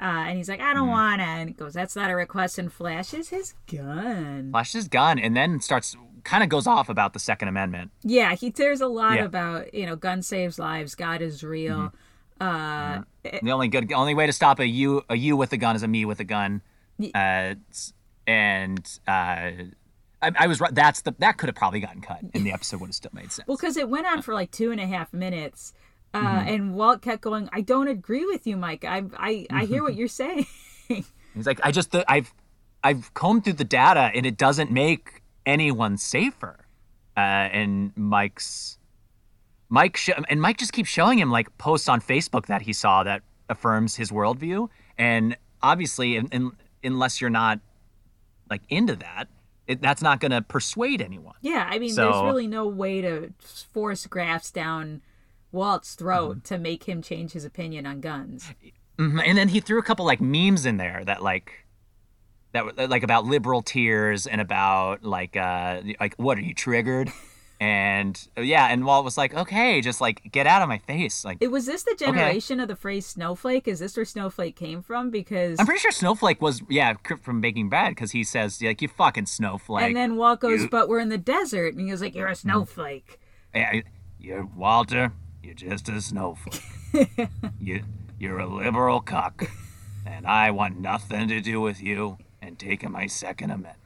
uh, and he's like, "I Mm-hmm. don't wanna," and he goes, "That's not a request," and flashes his gun. Flashes his gun and then starts kind of goes off about the Second Amendment. Yeah, he tears a lot Yeah. about you know, gun saves lives, God is real. Uh, The only good, only way to stop a you a you with a gun is a me with a gun. Uh, and uh, I, I was right. That's the that could have probably gotten cut, and the episode would have still made sense. well, because it went on for like two and a half minutes, uh, Mm-hmm. and Walt kept going. I don't agree with you, Mike. I I I hear what you're saying. He's like, I just I've I've combed through the data, and it doesn't make anyone safer. Uh, and Mike's Mike sh- and Mike just keeps showing him like posts on Facebook that he saw that affirms his worldview, and obviously, in, in, unless you're not like into that, it, that's not going to persuade anyone. Yeah, I mean, So- there's really no way to force graphs down Walt's throat Mm-hmm. to make him change his opinion on guns. Mhm. And then he threw a couple like memes in there that like that were like about liberal tears and about like uh like what are you triggered? And yeah, and Walt was like, okay, just like get out of my face. Like It was this the generation of the phrase snowflake? Is this where snowflake came from? Because I'm pretty sure Snowflake was yeah from Breaking Bad because he says like you fucking snowflake. and then Walt goes, you- "But we're in the desert," and he was like, "You're a Mm-hmm. snowflake." Yeah, you're Walter. You're just a snowflake. you, you're a liberal cuck, and I want nothing to do with you and taking my Second Amendment.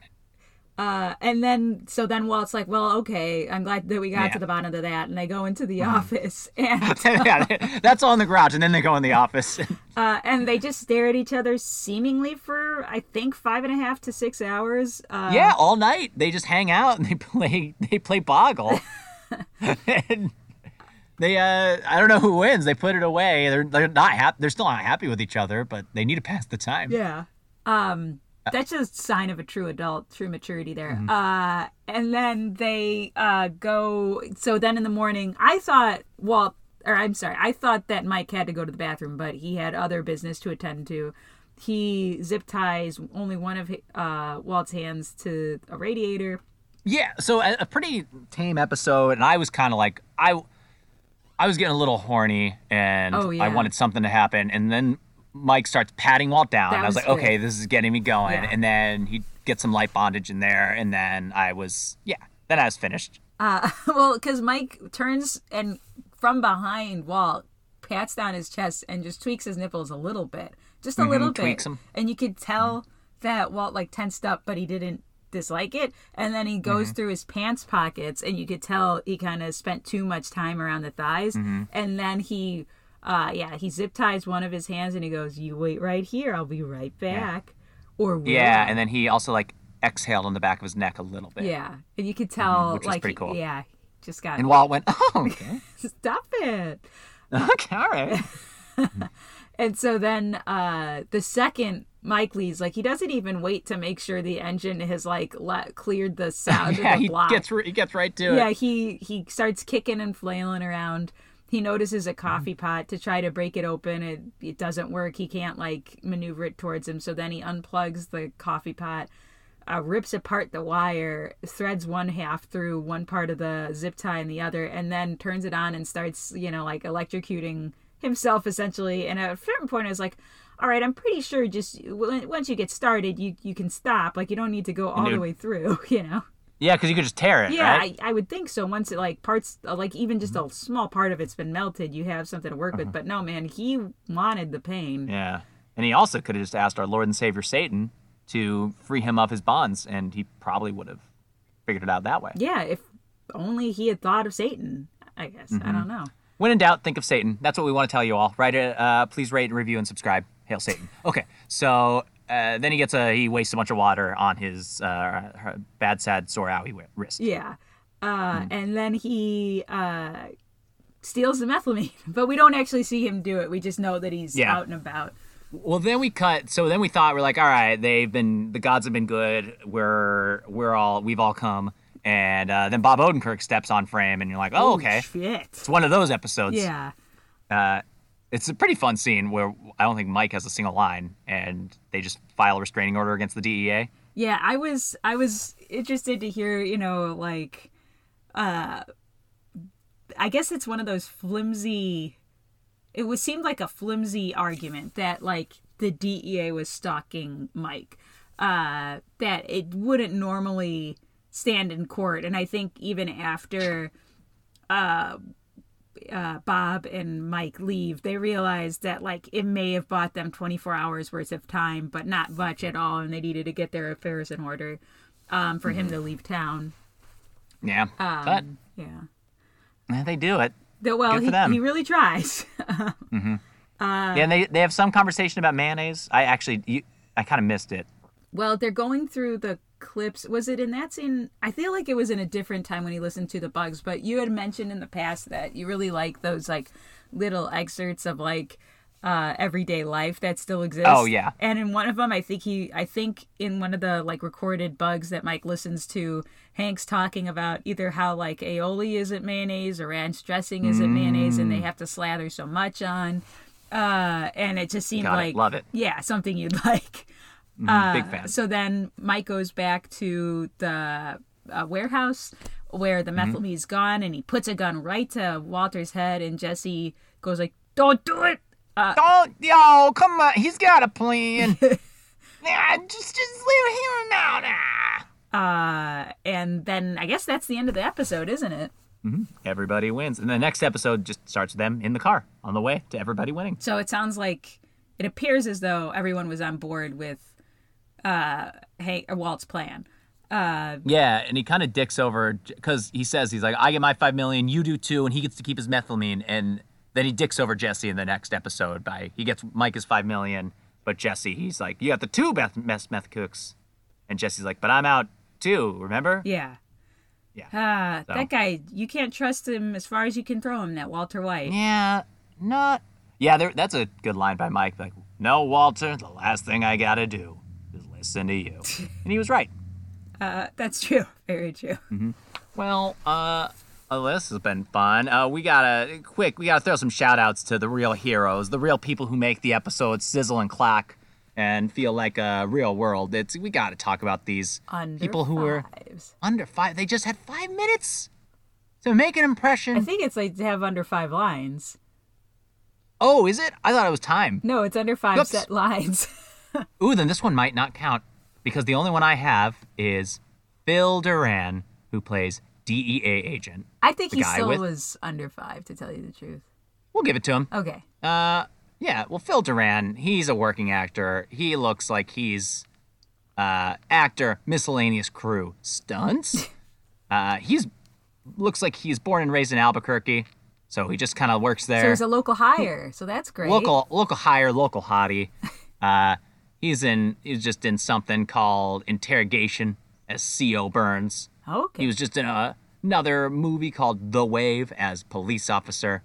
Uh, and then so then Walt's like, "Well, okay, I'm glad that we got Yeah. to the bottom of that." And they go into the office, and yeah, that's all in the garage, and then they go in the office. uh, and they just stare at each other, seemingly for I think five and a half to six hours. Uh, yeah, all night they just hang out and they play they play Boggle. and they uh I don't know who wins. They put it away. They're they're not happy. They're still not happy with each other, but they need to pass the time. Yeah. Um that's just a sign of a true adult, true maturity there. Mm-hmm. Uh and then they uh go so then in the morning I thought Walt or I'm sorry, I thought that Mike had to go to the bathroom, but he had other business to attend to. He zip ties only one of uh Walt's hands to a radiator. Yeah, so a, a pretty tame episode, and I was kind of like I, I was getting a little horny, and Oh, yeah. I wanted something to happen, and then Mike starts patting Walt down. And I was was like, good. okay, this is getting me going, Yeah. and then he gets some light bondage in there, and then I was yeah, then I was finished. Uh, well, because Mike turns and from behind Walt pats down his chest and just tweaks his nipples a little bit, just a little bit, Mm-hmm, and you could tell that Walt like tensed up, but he didn't dislike it. And then he goes Mm-hmm. through his pants pockets, and you could tell he kind of spent too much time around the thighs. Mm-hmm. And then he, uh, yeah, he zip ties one of his hands, and he goes, "You wait right here, I'll be right back." Or will Yeah, and then he also like exhaled on the back of his neck a little bit. yeah, and you could tell which was like pretty cool. yeah, just got And Walt went, oh, okay, stop it. okay, all right. And so then uh the second Mike Lees, like he doesn't even wait to make sure the engine has like let, cleared the sound yeah, of the he block. gets he gets right to yeah, it. he he starts kicking and flailing around. He notices a coffee pot to try to break it open. It it doesn't work. He can't like maneuver it towards him. So then he unplugs the coffee pot, uh, rips apart the wire, threads one half through one part of the zip tie and the other, and then turns it on and starts you know like electrocuting himself essentially. And at a certain point, I was like. All right, I'm pretty sure just once you get started, you you can stop. Like you don't need to go all the way through, you know. Yeah, because you could just tear it. Yeah, right? I, I would think so. Once it like parts, like even just Mm-hmm. a small part of it's been melted, you have something to work with. But no, man, he wanted the pain. Yeah. And he also could have just asked our Lord and Savior Satan to free him of his bonds, and he probably would have figured it out that way. Yeah, if only he had thought of Satan. I guess Mm-hmm. I don't know. When in doubt, think of Satan. That's what we want to tell you all. Right? Uh, please rate, review, and subscribe. Hail Satan. Okay, so uh, then he gets a he wastes a bunch of water on his uh, bad, sad, sore owie wi- wrist. Yeah, uh, Mm. and then he uh, steals the methylamine, but we don't actually see him do it. We just know that he's Yeah. out and about. Well, then we cut. So then we thought we're like, all right, they've been the gods have been good. We're we're all we've all come. And uh, then Bob Odenkirk steps on frame, and you're like, oh, okay. Shit. It's one of those episodes. Yeah. It's a pretty fun scene where I don't think Mike has a single line, and they just file a restraining order against the DEA. Yeah, I was I was interested to hear, you know, like uh I guess it's one of those flimsy it was seemed like a flimsy argument that like the DEA was stalking Mike. Uh that it wouldn't normally stand in court and I think even after uh uh, Bob and Mike leave, they realize that like it may have bought them 24 hours worth of time, but not much at all, and they needed to get their affairs in order um, for him to leave town. Yeah, but Yeah. eh, they do it. The- well, he, he really tries. yeah, and they they have some conversation about mayonnaise. I actually, you, I kind of missed it. well, they're going through the clips. Was it in that scene? I feel like it was in a different time when he listened to the bugs, but you had mentioned in the past that you really like those like little excerpts of like uh, everyday life that still exists. Oh, yeah. And in one of them, I think he, I think in one of the like recorded bugs that Mike listens to, Hank's talking about either how like aioli isn't mayonnaise or ranch dressing isn't mayonnaise, and Mm. they have to slather so much on. Uh, and it just seemed Got it. like Love it. Yeah, something you'd like. Mhm, Big fan. So then Mike goes back to the uh, warehouse where the Mm-hmm. methylamine's gone, and he puts a gun right to Walter's head, and Jesse goes like, "Don't do it." Don't, yo, come on. He's got a plan. nah, just, just leave him. Nah. Uh, and then I guess that's the end of the episode, isn't it? Everybody wins. And the next episode just starts them in the car on the way to everybody winning. So it sounds like it appears as though everyone was on board with uh, Hank or Walt's plan. Uh, Yeah, and he kind of dicks over because he says he's like, I get my five million, you do too, and he gets to keep his methylamine. And then he dicks over Jesse in the next episode by he gets Mike his five million, but Jesse he's like, you got the two meth meth, meth cooks, and Jesse's like, but I'm out too. Remember? yeah. Yeah. Uh, So- That guy, you can't trust him as far as you can throw him. That Walter White. Yeah, not. Yeah, there, that's a good line by Mike. Like, no, Walter, the last thing I gotta do listen to you, and he was right. Uh, that's true. Very true. Well, uh, well, this has been fun. Uh, we gotta quick. We gotta throw some shout outs to the real heroes, the real people who make the episodes sizzle and clack and feel like a real world. It's we gotta talk about these Under people who were under five. They just had five minutes to make an impression. I think it's like to have under five lines. oh, is it? I thought it was time. No, it's under five Oops. set lines. Ooh, then this one might not count because the only one I have is Phil Duran, who plays DEA agent. I think he still with- was under five, to tell you the truth. We'll give it to him. Okay. Uh, yeah. Well, Phil Duran, he's a working actor. He looks like he's uh actor, miscellaneous crew, stunts. uh, he's looks like he's born and raised in Albuquerque, so he just kind of works there. So he's a local hire, so that's great. local local hire local hottie uh he's in he's just in something called interrogation as co burns Okay. he was just in a, another movie called the wave as police officer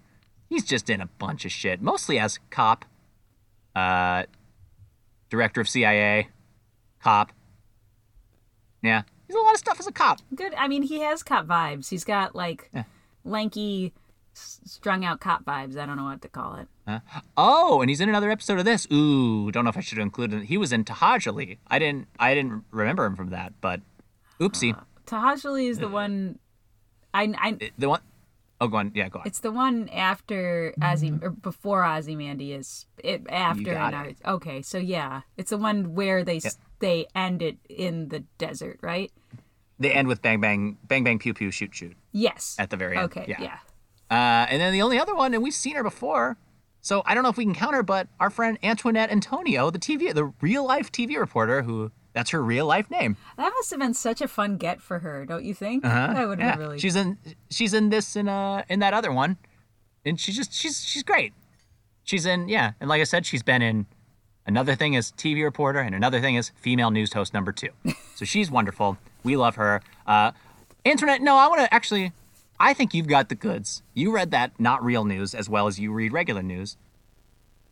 he's just in a bunch of shit mostly as cop uh director of cia cop yeah he's a lot of stuff as a cop Good. I mean, he has cop vibes. He's got like lanky, strung out cop vibes. I don't know what to call it. Oh, and he's in another episode of this. Ooh, don't know if I should have included. He was in To'hajiilee. I didn't. I didn't remember him from that, but oopsie. Uh, To'hajiilee is the uh, one. I, I the one oh go on. Yeah, go on. it's the one after Ozzy mm-hmm. or before Ozymandias. It after and it. Okay, so yeah, it's the one where they they end it in the desert, right? They end with bang bang bang bang pew pew shoot shoot Yes. at the very end. Okay. Yeah. yeah. Uh, and then the only other one, and we've seen her before. So I don't know if we can count her, but our friend Antoinette Antonio, the TV, the real life TV reporter, who that's her real life name. That must have been such a fun get for her, don't you think? Uh-huh. That would have yeah. been really. She's in she's in this and uh in that other one, and she's just she's she's great. She's in yeah, and like I said, she's been in another thing as TV reporter, and another thing as female news host number two. so she's wonderful. We love her. Uh, Internet. No, I want to actually. I think you've got the goods. You read that not real news as well as you read regular news.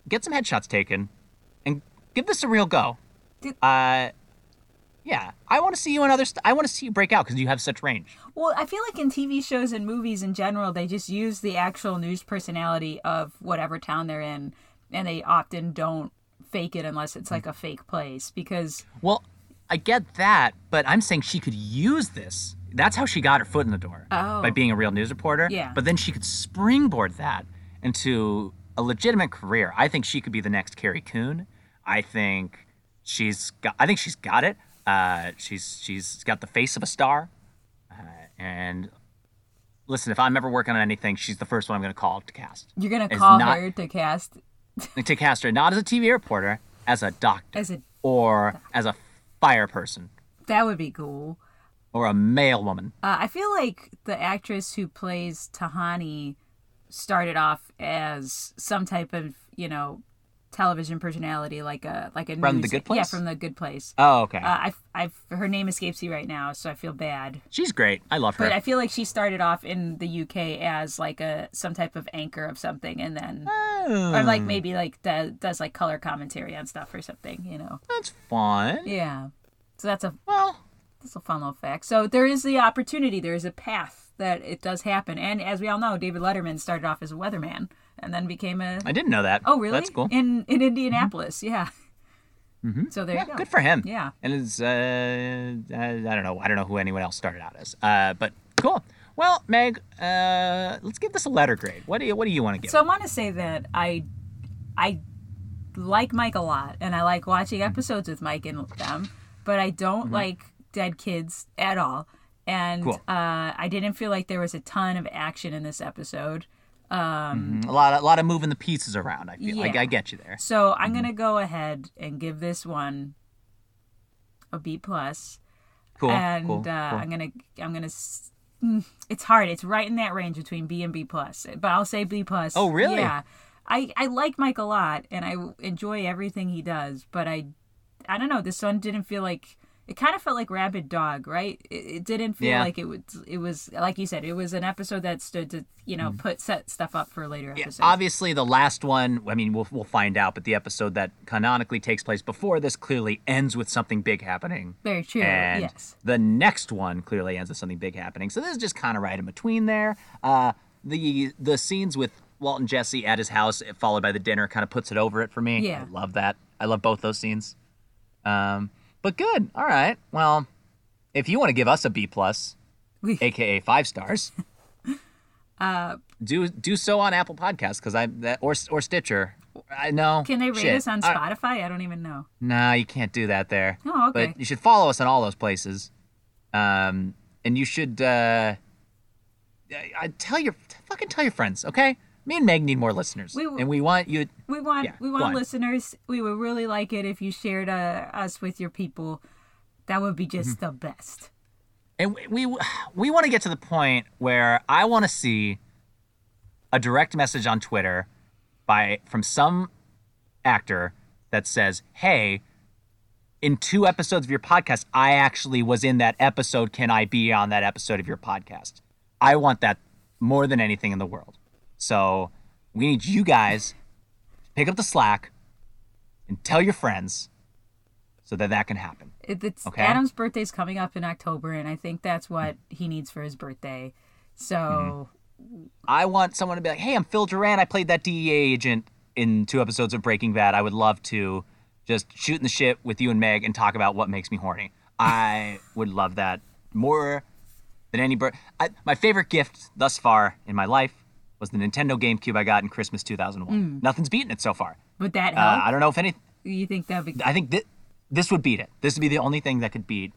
Get some headshots taken, and give this a real go. Did- Uh, yeah, I want to see you in other. St- I want to see you break out because you have such range. Well, I feel like in TV shows and movies in general, they just use the actual news personality of whatever town they're in, and they often don't fake it unless it's like a fake place because Well, I get that, but I'm saying she could use this. That's how she got her foot in the door Oh. by being a real news reporter. Yeah. But then she could springboard that into a legitimate career. I think she could be the next Carrie Coon. I think she's got. I think she's got it. Uh, she's she's got the face of a star. Uh, and listen, if I'm ever working on anything, she's the first one I'm going to call to cast. you're gonna call not- her to cast To cast her not as a TV reporter, as a doctor, as a. or as a fire person, That would be cool. Or a male woman. Uh, I feel like the actress who plays Tahani started off as some type of, you know, television personality, like a like a From The Good Place? Yeah, from the Good Place. Oh, okay. Uh, I, I, her name escapes me right now, so I feel bad. She's great. I love her. But I feel like she started off in the UK as like a some type of anchor of something, and then or like Hmm. maybe like does, does like color commentary on stuff or something. You know? That's fun. Yeah. So that's a Well, that's a fun little fact. So there is the opportunity. There is a path that it does happen, and as we all know, David Letterman started off as a weatherman and then became a I didn't know that. oh really That's cool. in in Indianapolis. Yeah. So there Yeah, you go. good for him. Yeah. And it's uh, I, don't know. I don't know who anyone else started out as. Uh, but cool. Well, Meg, uh, let's give this a letter grade. What do you What do you want to give? So I want to say that I, I like Mike a lot, and I like watching episodes with Mike and them, but I don't like Dead Kids at all. And Cool. uh, I didn't feel like there was a ton of action in this episode. Um, a lot, of, a lot of moving the pieces around. I feel. Yeah. I, I get you there. So I'm gonna go ahead and give this one a B plus, Cool. and cool. uh, cool. I'm gonna I'm gonna. mm, It's hard. It's right in that range between B and B plus, but I'll say B plus. Oh, really? Yeah. I I like Mike a lot, and I enjoy everything he does, but I I don't know. This one didn't feel like. It kind of felt like Rabid Dog, right? It, it didn't feel Yeah. like it was. It was like you said. It was an episode that stood to you know put set stuff up for later Mm. Yeah, episodes. obviously, the last one. I mean, we'll we'll find out. But the episode that canonically takes place before this clearly ends with something big happening. Very true. and yes. the next one clearly ends with something big happening. So this is just kind of right in between there. Uh, the the scenes with Walt and Jesse at his house, followed by the dinner, kind of puts it over it for me. Yeah. I love that. I love both those scenes. Um, but good. All right. Well, if you want to give us a B plus, aka five stars, uh, do do so on Apple Podcasts because I that or or Stitcher. I know. Can they rate Shit. us on Spotify? I don't even know. Nah, you can't do that there. Oh, okay. But you should follow us on all those places. Um, and you should uh, I, I tell your fucking tell your friends, okay? Me and Meg need more listeners, We- and we want you. We want Yeah, we want listeners. We would really like it if you shared uh, us with your people. That would be Mm-hmm. just the best. And we we, we want to get to the point where I want to see a direct message on Twitter by from some actor that says, "Hey, in two episodes of your podcast, I actually was in that episode. Can I be on that episode of your podcast?" I want that more than anything in the world. So we need you guys to pick up the slack and tell your friends so that that can happen. It's Okay. Adam's birthday's coming up in October, and I think that's what he needs for his birthday. So Mm-hmm. I want someone to be like, "Hey, I'm Phil Duran. I played that DEA agent in two episodes of Breaking Bad. I would love to just shoot in the shit with you and Meg and talk about what makes me horny. I would love that more than any bird. I, my favorite gift thus far in my life was the Nintendo GameCube I got in Christmas 2001. Nothing's beaten it so far. would that Uh, help? I don't know if any. you think that would be I think thi- this would beat it. This would be the only thing that could beat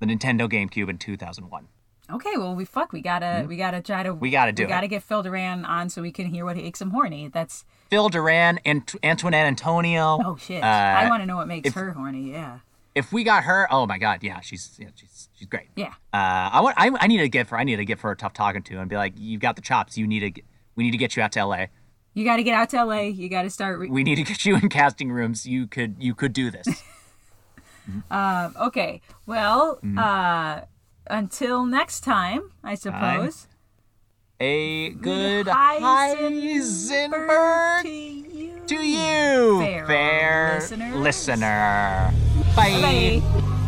the Nintendo GameCube in 2001. okay? Well, we fuck. We gotta we gotta try to Mm-hmm. We gotta do we it. gotta get Phil Duran on so we can hear what makes him horny. That's Phil Duran and Antoinette Antonio. oh shit. Uh, I want to know what makes if- her horny. Yeah, if we got her, oh my god, yeah, she's yeah, she's she's great. yeah. Uh, I want I, I need to give her I need to give her a tough talking to and be like, you've got the chops. You need to get, we need to get you out to L.A. You got to get out to LA. You got to start. Re- We need to get you in casting rooms. You could you could do this. okay. Well, Mm-hmm. uh, until next time, I suppose. A good Heisenberg Heisenberg. To you, Fair fair listeners. listener. Bye. Bye.